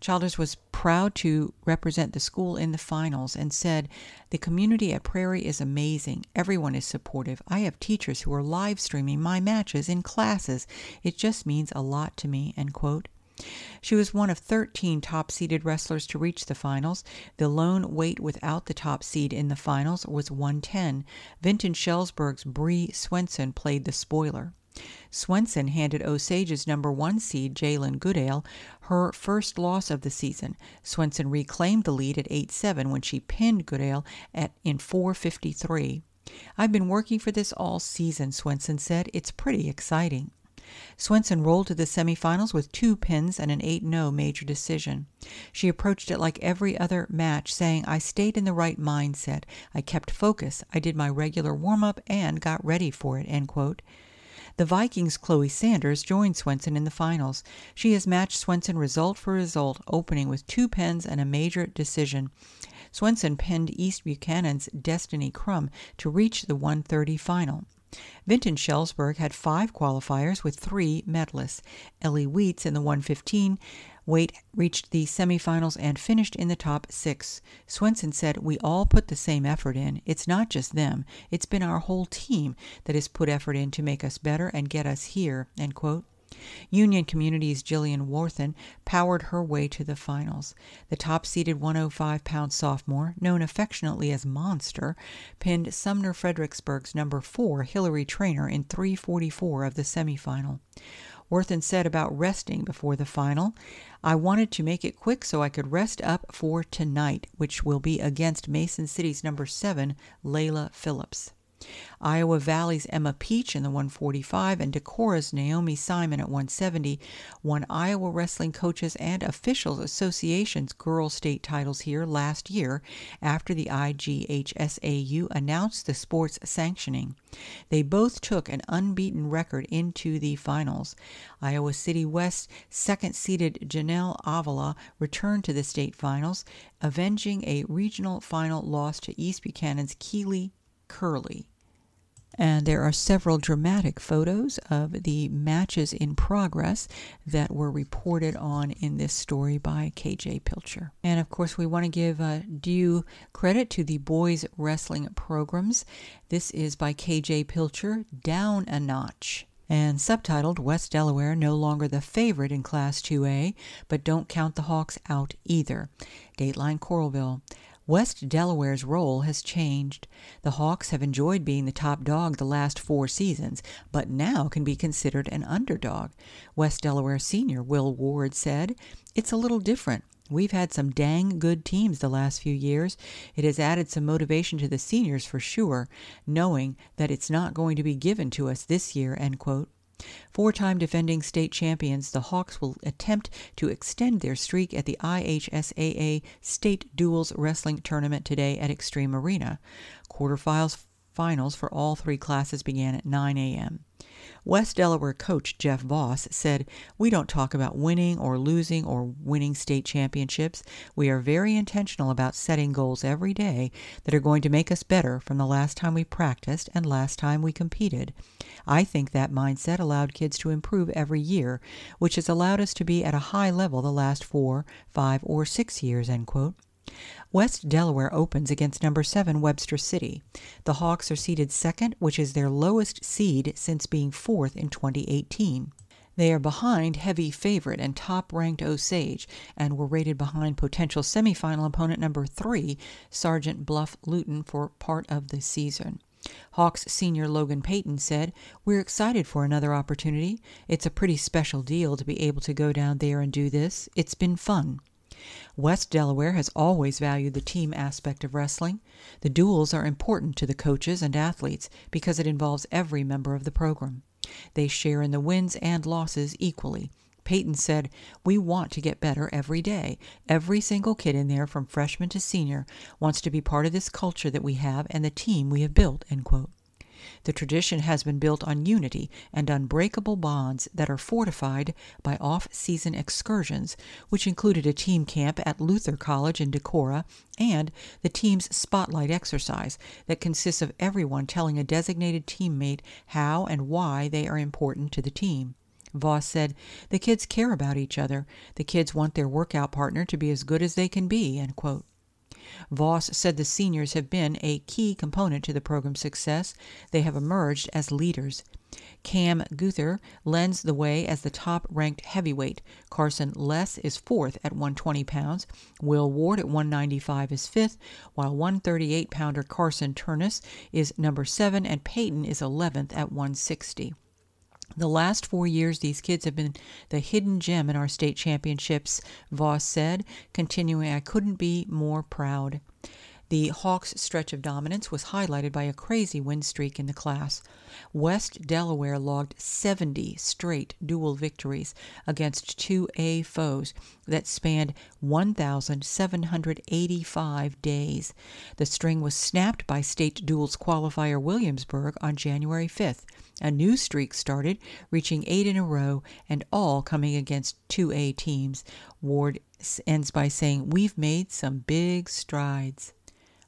Childers was proud to represent the school in the finals and said, The community at Prairie is amazing. Everyone is supportive. I have teachers who are live streaming my matches in classes. It just means a lot to me. End quote. She was one of 13 top seeded wrestlers to reach the finals. The lone weight without the top seed in the finals was 110. Vinton Shellsburg's Bree Swenson played the spoiler. Swenson handed Osage's number one seed, Jalen Goodale, her first loss of the season. Swenson reclaimed the lead at 8 7 when she pinned Goodale at, in 4.53. I've been working for this all season, Swenson said. It's pretty exciting. Swenson rolled to the semifinals with two pins and an 8 0 major decision. She approached it like every other match, saying, I stayed in the right mindset. I kept focus. I did my regular warm up and got ready for it. End quote. The Vikings' Chloe Sanders joined Swenson in the finals. She has matched Swenson result for result, opening with two pins and a major decision. Swenson pinned East Buchanan's Destiny Crum to reach the 130 final. Vinton Shellsburg had five qualifiers with three medalists. Ellie Wheats in the 115 weight reached the semifinals and finished in the top six. Swenson said, We all put the same effort in. It's not just them, it's been our whole team that has put effort in to make us better and get us here. End quote. Union Community's Jillian Worthen powered her way to the finals. The top seeded 105 pound sophomore, known affectionately as Monster, pinned Sumner Fredericksburg's number four Hillary Trainer in 344 of the semifinal. Worthen said about resting before the final, I wanted to make it quick so I could rest up for tonight, which will be against Mason City's number seven, Layla Phillips. Iowa Valley's Emma Peach in the 145 and Decorah's Naomi Simon at 170 won Iowa Wrestling Coaches and Officials Association's girls state titles here last year after the IGHSAU announced the sport's sanctioning. They both took an unbeaten record into the finals. Iowa City West second seeded Janelle Avila returned to the state finals, avenging a regional final loss to East Buchanan's Keeley Curley. And there are several dramatic photos of the matches in progress that were reported on in this story by KJ Pilcher. And of course, we want to give uh, due credit to the boys wrestling programs. This is by KJ Pilcher, Down a Notch and subtitled West Delaware no longer the favorite in Class 2A, but don't count the Hawks out either. Dateline Coralville. West Delaware's role has changed. The Hawks have enjoyed being the top dog the last four seasons, but now can be considered an underdog. West Delaware senior Will Ward said, It's a little different. We've had some dang good teams the last few years. It has added some motivation to the seniors for sure, knowing that it's not going to be given to us this year. End quote. Four time defending state champions, the Hawks will attempt to extend their streak at the IHSAA State Duals Wrestling Tournament today at Xtream Arena. Quarterfinals finals for all three classes began at 9 a.m. West Delaware coach Jeff Voss said, We don't talk about winning or losing or winning state championships. We are very intentional about setting goals every day that are going to make us better from the last time we practiced and last time we competed. I think that mindset allowed kids to improve every year, which has allowed us to be at a high level the last four, five, or six years. End quote. West Delaware opens against number 7 Webster City. The Hawks are seeded second, which is their lowest seed since being fourth in 2018. They are behind heavy favorite and top ranked Osage and were rated behind potential semifinal opponent number 3 Sergeant Bluff Luton for part of the season. Hawks senior Logan Payton said, We're excited for another opportunity. It's a pretty special deal to be able to go down there and do this. It's been fun. West Delaware has always valued the team aspect of wrestling. The duels are important to the coaches and athletes because it involves every member of the program. They share in the wins and losses equally. Payton said, We want to get better every day. Every single kid in there, from freshman to senior, wants to be part of this culture that we have and the team we have built. End quote. The tradition has been built on unity and unbreakable bonds that are fortified by off season excursions, which included a team camp at Luther College in Decorah and the team's spotlight exercise that consists of everyone telling a designated teammate how and why they are important to the team. Voss said, The kids care about each other. The kids want their workout partner to be as good as they can be. End quote. Voss said the seniors have been a key component to the program's success. They have emerged as leaders. Cam Guther lends the way as the top ranked heavyweight. Carson Less is fourth at 120 pounds. Will Ward at 195 is fifth, while 138 pounder Carson Turnus is number seven, and Payton is 11th at 160. The last four years, these kids have been the hidden gem in our state championships, Voss said, continuing, I couldn't be more proud. The Hawks' stretch of dominance was highlighted by a crazy win streak in the class. West Delaware logged 70 straight dual victories against 2A foes that spanned 1,785 days. The string was snapped by state duals qualifier Williamsburg on January 5th. A new streak started, reaching eight in a row, and all coming against 2A teams. Ward ends by saying, We've made some big strides.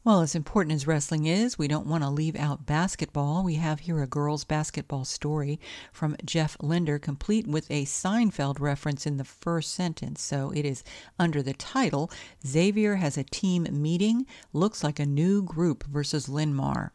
Well, as important as wrestling is, we don't want to leave out basketball. We have here a girls' basketball story from Jeff Linder, complete with a Seinfeld reference in the first sentence. So it is under the title Xavier has a team meeting, looks like a new group versus Linn-Mar.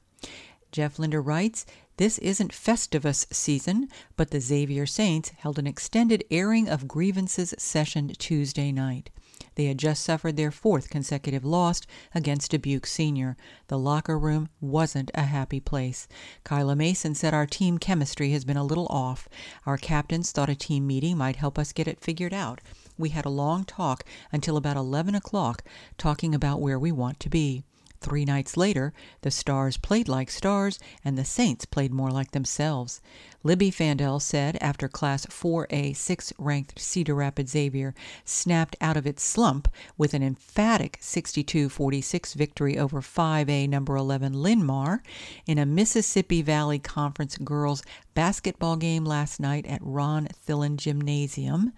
Jeff Linder writes, this isn't Festivus season, but the Xavier Saints held an extended airing of grievances session Tuesday night. They had just suffered their fourth consecutive loss against Dubuque Senior. The locker room wasn't a happy place. Kyla Mason said our team chemistry has been a little off. Our captains thought a team meeting might help us get it figured out. We had a long talk until about 11 o'clock, talking about where we want to be. Three nights later, the Stars played like stars and the Saints played more like themselves. Libby Fandel said after Class 4A 6 ranked Cedar Rapids Xavier snapped out of its slump with an emphatic 62 46 victory over 5A number 11 Linn-Mar in a Mississippi Valley Conference girls basketball game last night at Ron Thillen Gymnasium.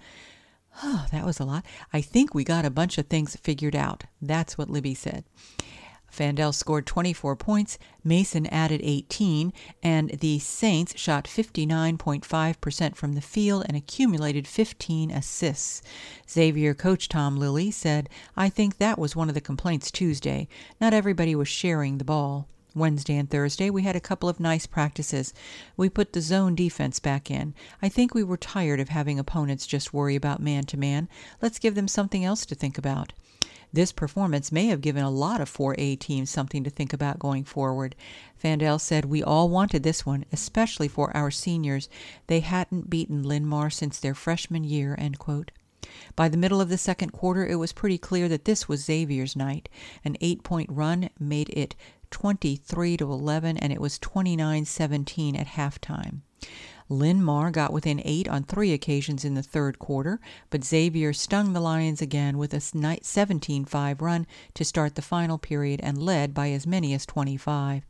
Oh, that was a lot. I think we got a bunch of things figured out. That's what Libby said. Fandel scored 24 points, Mason added 18, and the Saints shot 59.5% from the field and accumulated 15 assists. Xavier coach Tom Lilly said, I think that was one of the complaints Tuesday. Not everybody was sharing the ball. Wednesday and Thursday, we had a couple of nice practices. We put the zone defense back in. I think we were tired of having opponents just worry about man to man. Let's give them something else to think about. This performance may have given a lot of 4A teams something to think about going forward. Fandel said, We all wanted this one, especially for our seniors. They hadn't beaten Linn-Mar since their freshman year. By the middle of the second quarter, it was pretty clear that this was Xavier's night. An eight point run made it 23 to 11, and it was 29 17 at halftime. Linn-Mar got within eight on three occasions in the third quarter, but Xavier stung the Lions again with a 17 5 run to start the final period and led by as many as 25.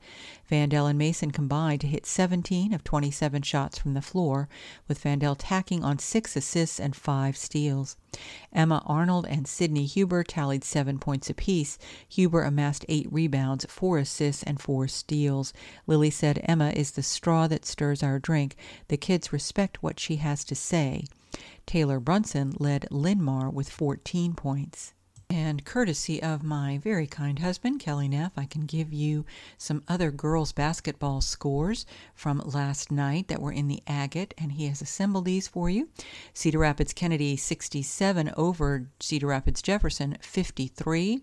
Fandel and Mason combined to hit 17 of 27 shots from the floor, with Fandel tacking on six assists and five steals. Emma Arnold and Sydney Huber tallied seven points apiece. Huber amassed eight rebounds, four assists, and four steals. Lilly said Emma is the straw that stirs our drink. The kids respect what she has to say. Taylor Brunson led Linn-Mar with 14 points. And courtesy of my very kind husband, Kelly Neff, I can give you some other girls' basketball scores from last night that were in the agate, and he has assembled these for you. Cedar Rapids Kennedy 67 over Cedar Rapids Jefferson 53.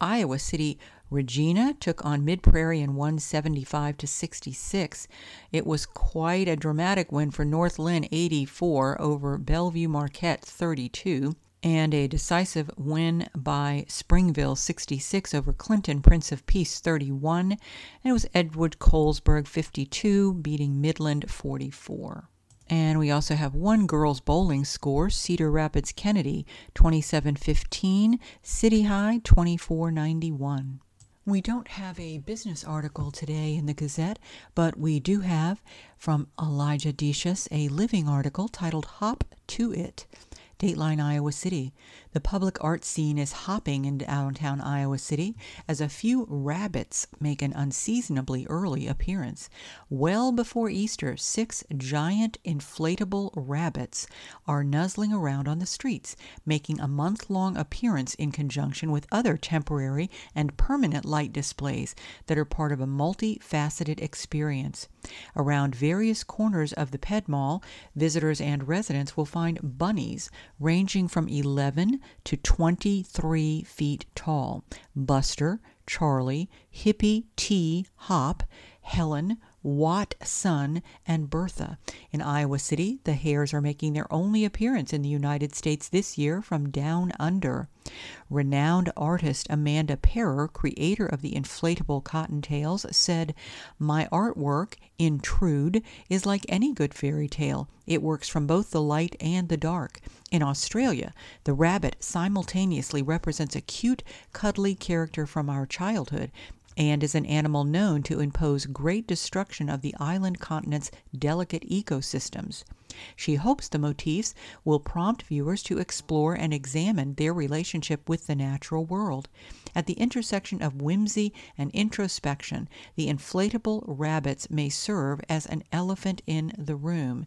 Iowa City Regina took on Mid Prairie and won 75 to 66. It was quite a dramatic win for North Linn 84 over Bellevue Marquette 32 and a decisive win by Springville 66 over Clinton Prince of Peace 31 and it was Edgewood Colesburg 52 beating Midland 44 and we also have one girls bowling score Cedar Rapids Kennedy 2715 City High 2491 we don't have a business article today in the Gazette, but we do have from Elijah Decious a living article titled Hop to It. Dateline Iowa City. The public art scene is hopping in downtown Iowa City as a few rabbits make an unseasonably early appearance. Well before Easter, six giant inflatable rabbits are nuzzling around on the streets, making a month long appearance in conjunction with other temporary and permanent light displays that are part of a multifaceted experience. Around various corners of the Ped Mall, visitors and residents will find bunnies ranging from 11 to 23 feet tall. Buster, Charlie, Hippie T. Hop, Helen, Watt Son, and Bertha. In Iowa City, the hares are making their only appearance in the United States this year from Down Under. Renowned artist Amanda Parer, creator of the inflatable cottontails, said, My artwork, Intrude, is like any good fairy tale. It works from both the light and the dark. In Australia, the rabbit simultaneously represents a cute, cuddly character from our childhood and is an animal known to impose great destruction of the island continent's delicate ecosystems. She hopes the motifs will prompt viewers to explore and examine their relationship with the natural world. At the intersection of whimsy and introspection, the inflatable rabbits may serve as an elephant in the room.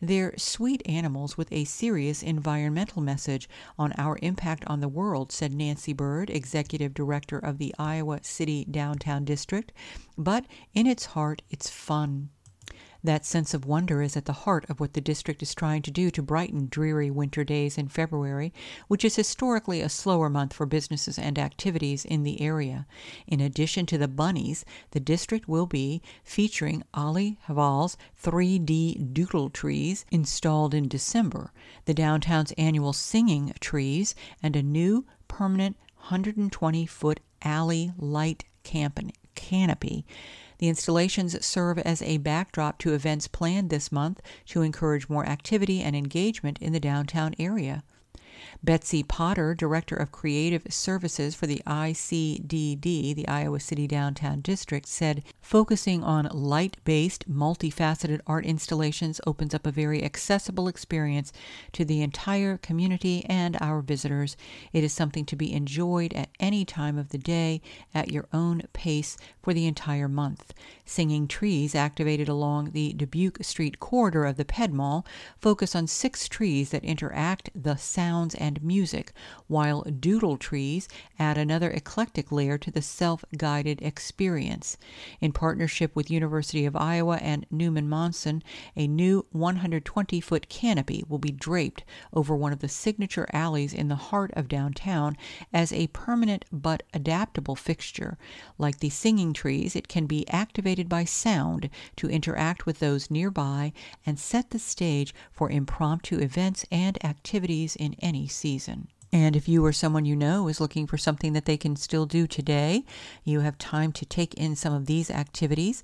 They're sweet animals with a serious environmental message on our impact on the world, said Nancy Bird, executive director of the Iowa City Downtown District. But in its heart, it's fun. That sense of wonder is at the heart of what the district is trying to do to brighten dreary winter days in February, which is historically a slower month for businesses and activities in the area. In addition to the bunnies, the district will be featuring Ali Hval's 3D doodle trees installed in December, the downtown's annual singing trees, and a new permanent 120 foot alley light canopy the installations serve as a backdrop to events planned this month to encourage more activity and engagement in the downtown area. Betsy Potter, Director of Creative Services for the ICDD, the Iowa City Downtown District, said focusing on light based, multifaceted art installations opens up a very accessible experience to the entire community and our visitors. It is something to be enjoyed at any time of the day at your own pace for the entire month. Singing Trees, activated along the Dubuque Street corridor of the Ped Mall, focus on six trees that interact the sounds and music, while doodle trees add another eclectic layer to the self-guided experience. In partnership with University of Iowa and Neumann Monson, a new 120-foot canopy will be draped over one of the signature alleys in the heart of downtown as a permanent but adaptable fixture. Like the singing trees, it can be activated by sound to interact with those nearby and set the stage for impromptu events and activities in any season. And if you or someone you know is looking for something that they can still do today, you have time to take in some of these activities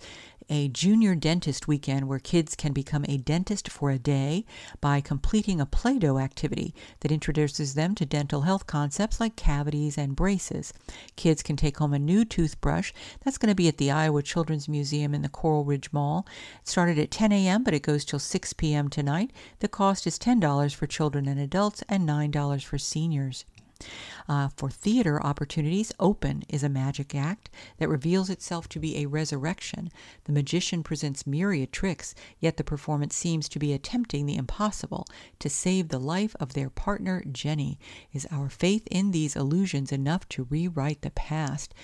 a junior dentist weekend where kids can become a dentist for a day by completing a Play Doh activity that introduces them to dental health concepts like cavities and braces. Kids can take home a new toothbrush. That's going to be at the Iowa Children's Museum in the Coral Ridge Mall. It started at 10 a.m., but it goes till 6 p.m. tonight. The cost is $10 for children and adults and $9 for seniors. Uh, for theater opportunities, Open is a magic act that reveals itself to be a resurrection. The magician presents myriad tricks, yet the performance seems to be attempting the impossible to save the life of their partner, Jenny. Is our faith in these illusions enough to rewrite the past?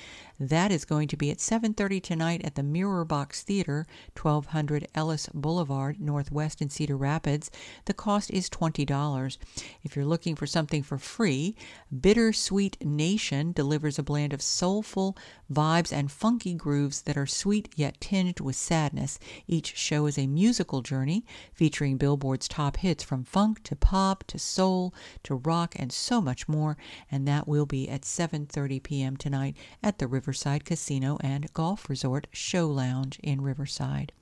That is going to be at 7:30 tonight at the Mirror Box Theater, 1200 Ellis Boulevard, Northwest in Cedar Rapids. The cost is $20. If you're looking for something for free, Bittersweet Nation delivers a blend of soulful vibes and funky grooves that are sweet yet tinged with sadness. Each show is a musical journey featuring Billboard's top hits from funk to pop to soul to rock and so much more, and that will be at 7:30 p.m. tonight at the River Riverside Casino and Golf Resort Show Lounge in Riverside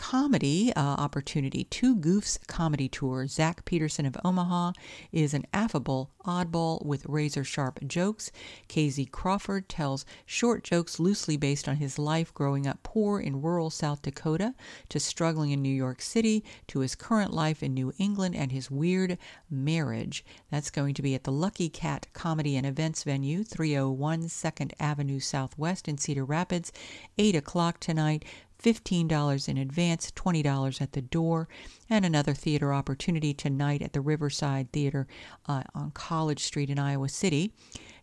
comedy uh, opportunity. Two Goofs comedy tour. Zach Peterson of Omaha is an affable oddball with razor sharp jokes. KZ Crawford tells short jokes loosely based on his life growing up poor in rural South Dakota to struggling in New York City to his current life in New England and his weird marriage. That's going to be at the Lucky Cat Comedy and Events venue, 301 2nd Avenue Southwest in Cedar Rapids, 8 o'clock tonight. $15 in advance, $20 at the door, and another theater opportunity tonight at the Riverside Theater uh, on College Street in Iowa City.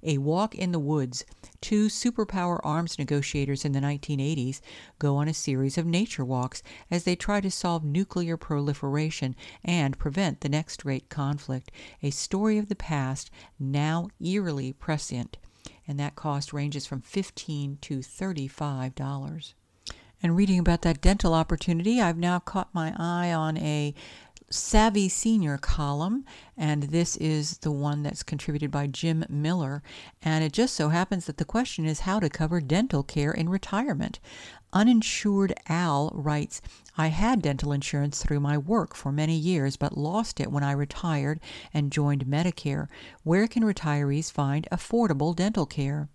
A Walk in the Woods. Two superpower arms negotiators in the 1980s go on a series of nature walks as they try to solve nuclear proliferation and prevent the next great conflict. A story of the past, now eerily prescient, and that cost ranges from 15 to $35 and reading about that dental opportunity, I've now caught my eye on a Savvy Senior column, and this is the one that's contributed by Jim Miller. And it just so happens that the question is how to cover dental care in retirement. Uninsured Al writes, I had dental insurance through my work for many years, but lost it when I retired and joined Medicare. Where can retirees find affordable dental care?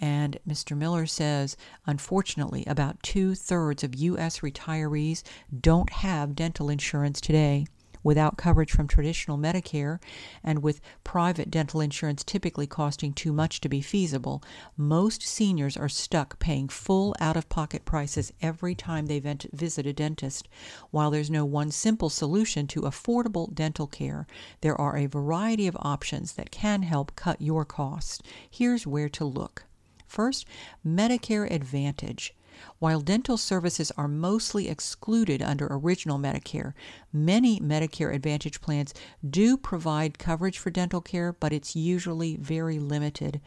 And Mr. Miller says, unfortunately, about two thirds of U.S. retirees don't have dental insurance today. Without coverage from traditional Medicare, and with private dental insurance typically costing too much to be feasible, most seniors are stuck paying full out of pocket prices every time they visit a dentist. While there's no one simple solution to affordable dental care, there are a variety of options that can help cut your costs. Here's where to look. First, Medicare Advantage. While dental services are mostly excluded under original Medicare, many Medicare Advantage plans do provide coverage for dental care, but it's usually very limited.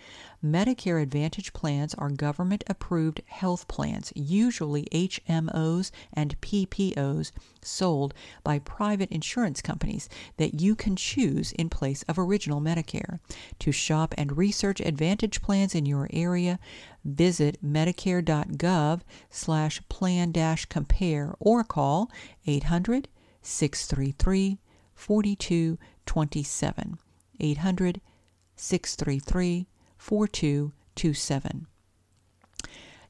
Medicare Advantage plans are government approved health plans, usually HMOs and PPOs, sold by private insurance companies that you can choose in place of original Medicare. To shop and research Advantage plans in your area, visit medicare.gov slash plan dash compare or call 800 633 4227. 800 633 4227.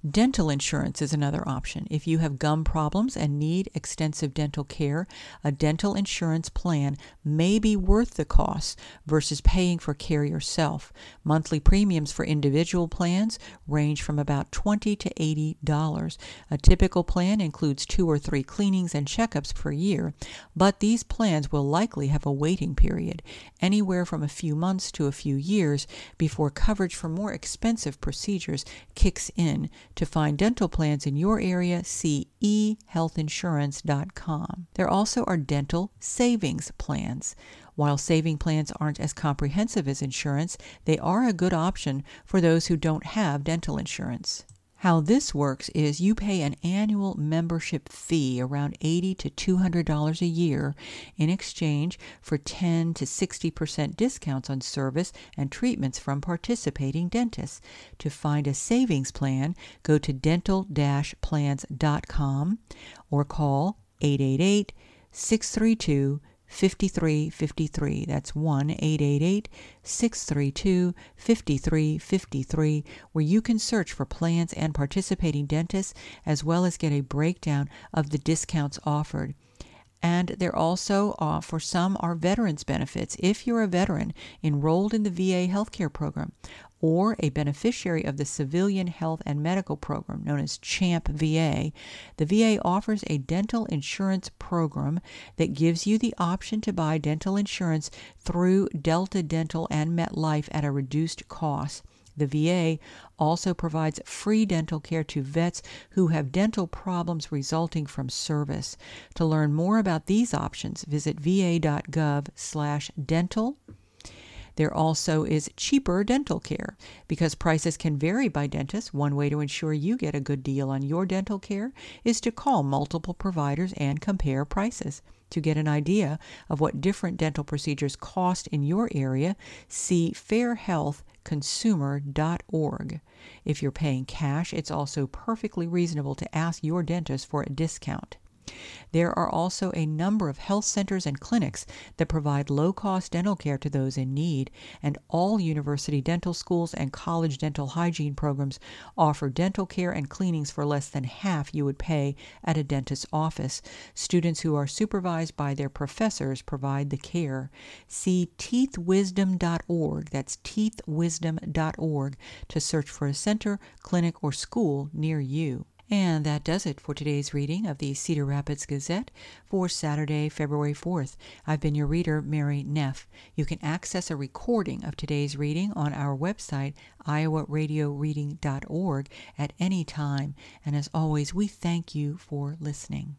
Dental insurance is another option. If you have gum problems and need extensive dental care, a dental insurance plan may be worth the cost versus paying for care yourself. Monthly premiums for individual plans range from about 20 to $80. A typical plan includes two or three cleanings and checkups per year, but these plans will likely have a waiting period, anywhere from a few months to a few years, before coverage for more expensive procedures kicks in to find dental plans in your area, see ehealthinsurance.com. There also are dental savings plans. While saving plans aren't as comprehensive as insurance, they are a good option for those who don't have dental insurance. How this works is you pay an annual membership fee around 80 to $200 a year in exchange for 10 to 60% discounts on service and treatments from participating dentists. To find a savings plan, go to dental-plans.com or call 888 632 5353. That's 1 888 632 5353, where you can search for plans and participating dentists as well as get a breakdown of the discounts offered and there also uh, for some are veterans benefits if you're a veteran enrolled in the VA healthcare program or a beneficiary of the Civilian Health and Medical Program known as CHAMP VA, the VA offers a dental insurance program that gives you the option to buy dental insurance through Delta Dental and MetLife at a reduced cost. The VA also provides free dental care to vets who have dental problems resulting from service. To learn more about these options, visit va.gov/dental there also is cheaper dental care because prices can vary by dentist. One way to ensure you get a good deal on your dental care is to call multiple providers and compare prices. To get an idea of what different dental procedures cost in your area, see fairhealthconsumer.org. If you're paying cash, it's also perfectly reasonable to ask your dentist for a discount. There are also a number of health centers and clinics that provide low cost dental care to those in need, and all university dental schools and college dental hygiene programs offer dental care and cleanings for less than half you would pay at a dentist's office. Students who are supervised by their professors provide the care. See teethwisdom.org, that's teethwisdom.org, to search for a center, clinic, or school near you. And that does it for today's reading of the Cedar Rapids Gazette for Saturday, February 4th. I've been your reader, Mary Neff. You can access a recording of today's reading on our website, iowaradioreading.org, at any time. And as always, we thank you for listening.